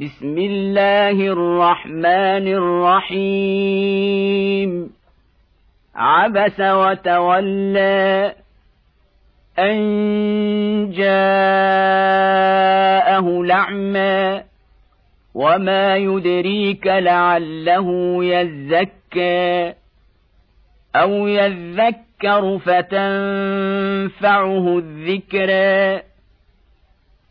بسم الله الرحمن الرحيم. عبس وتولى أن جاءه الاعمى وما يدريك لعله يزكى أو يذكر فتنفعه الذكرى.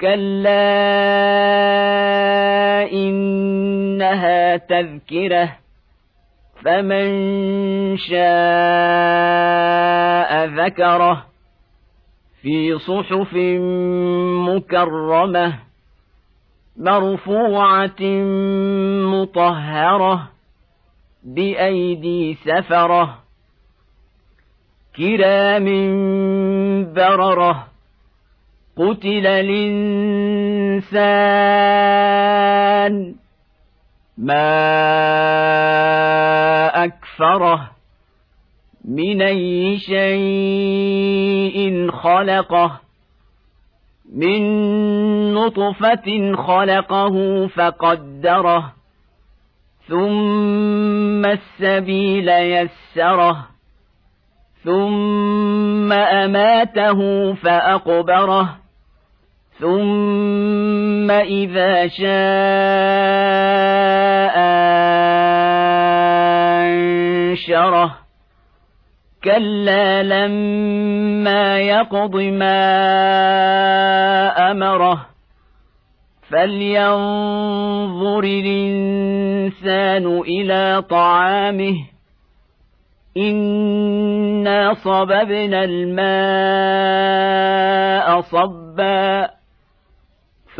كلا انها تذكره فمن شاء ذكره في صحف مكرمه مرفوعه مطهره بايدي سفره كرام برره قتل الانسان ما اكفره من اي شيء خلقه من نطفه خلقه فقدره ثم السبيل يسره ثم اماته فاقبره ثم اذا شاء انشره كلا لما يقض ما امره فلينظر الانسان إلى طعامه انا صببنا الماء صبا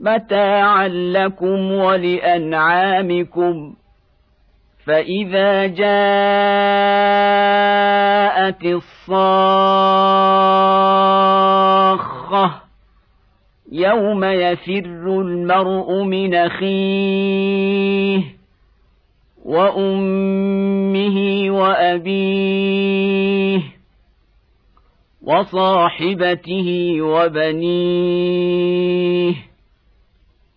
متاعا لكم ولأنعامكم. فإذا جاءت الصاخة يوم يفر المرء من أخيه وأمه وأبيه وصاحبته وبنيه.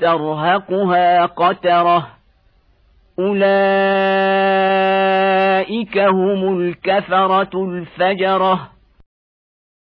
ترهقها قترة. أولئك هم الكفرة الفجرة.